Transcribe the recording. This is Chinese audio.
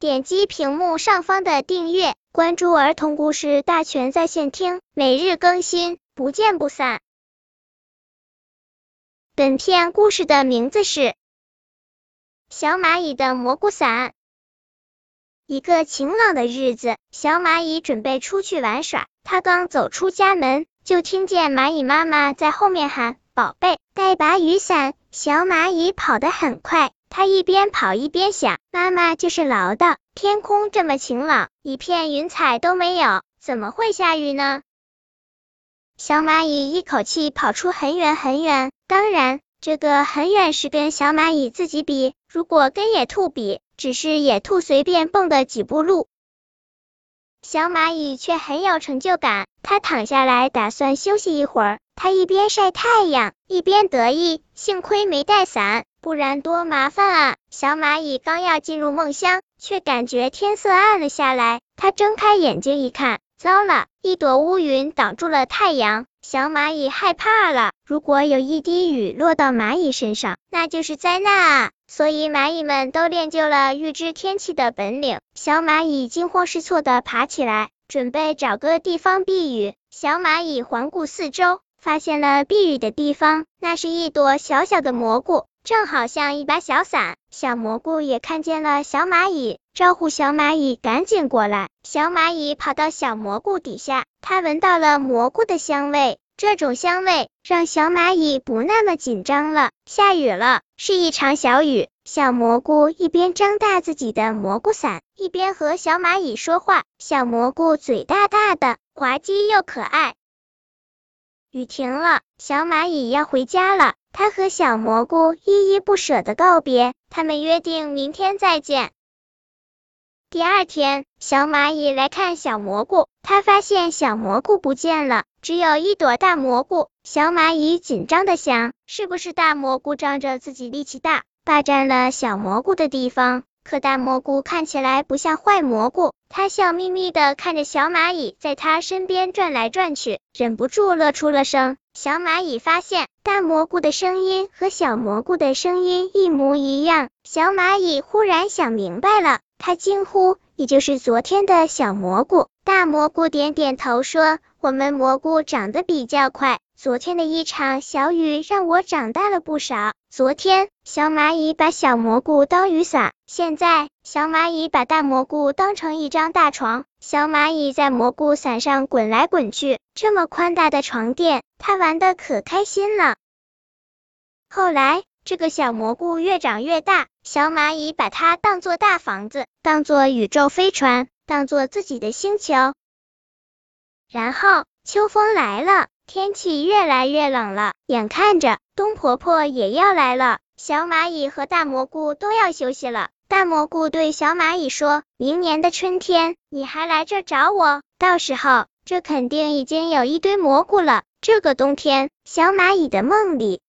点击屏幕上方的订阅，关注儿童故事大全在线听，每日更新，不见不散。本片故事的名字是《小蚂蚁的蘑菇伞》。一个晴朗的日子，小蚂蚁准备出去玩耍。它刚走出家门，就听见蚂蚁妈妈在后面喊：“宝贝，带把雨伞。”小蚂蚁跑得很快，它一边跑一边想：妈妈就是唠叨。天空这么晴朗，一片云彩都没有，怎么会下雨呢？小蚂蚁一口气跑出很远很远，当然，这个很远是跟小蚂蚁自己比。如果跟野兔比，只是野兔随便蹦的几步路。小蚂蚁却很有成就感，它躺下来打算休息一会儿。它一边晒太阳，一边得意，幸亏没带伞，不然多麻烦啊！小蚂蚁刚要进入梦乡，却感觉天色暗了下来。它睁开眼睛一看。糟了，一朵乌云挡住了太阳，小蚂蚁害怕了。如果有一滴雨落到蚂蚁身上，那就是灾难啊！所以蚂蚁们都练就了预知天气的本领。小蚂蚁惊慌失措的爬起来，准备找个地方避雨。小蚂蚁环顾四周，发现了避雨的地方，那是一朵小小的蘑菇。正好像一把小伞，小蘑菇也看见了小蚂蚁，招呼小蚂蚁赶紧过来。小蚂蚁跑到小蘑菇底下，它闻到了蘑菇的香味，这种香味让小蚂蚁不那么紧张了。下雨了，是一场小雨。小蘑菇一边张大自己的蘑菇伞，一边和小蚂蚁说话。小蘑菇嘴大大的，滑稽又可爱。雨停了，小蚂蚁要回家了。它和小蘑菇依依不舍的告别，他们约定明天再见。第二天，小蚂蚁来看小蘑菇，它发现小蘑菇不见了，只有一朵大蘑菇。小蚂蚁紧张的想，是不是大蘑菇仗着自己力气大，霸占了小蘑菇的地方？可大蘑菇看起来不像坏蘑菇，它笑眯眯的看着小蚂蚁在它身边转来转去，忍不住乐出了声。小蚂蚁发现大蘑菇的声音和小蘑菇的声音一模一样，小蚂蚁忽然想明白了，他惊呼：“你就是昨天的小蘑菇？”大蘑菇点点头说：“我们蘑菇长得比较快。”昨天的一场小雨让我长大了不少。昨天，小蚂蚁把小蘑菇当雨伞，现在小蚂蚁把大蘑菇当成一张大床。小蚂蚁在蘑菇伞上滚来滚去，这么宽大的床垫，它玩的可开心了。后来，这个小蘑菇越长越大，小蚂蚁把它当做大房子，当做宇宙飞船，当做自己的星球。然后，秋风来了。天气越来越冷了，眼看着冬婆婆也要来了，小蚂蚁和大蘑菇都要休息了。大蘑菇对小蚂蚁说：“明年的春天，你还来这找我，到时候这肯定已经有一堆蘑菇了。这个冬天，小蚂蚁的梦里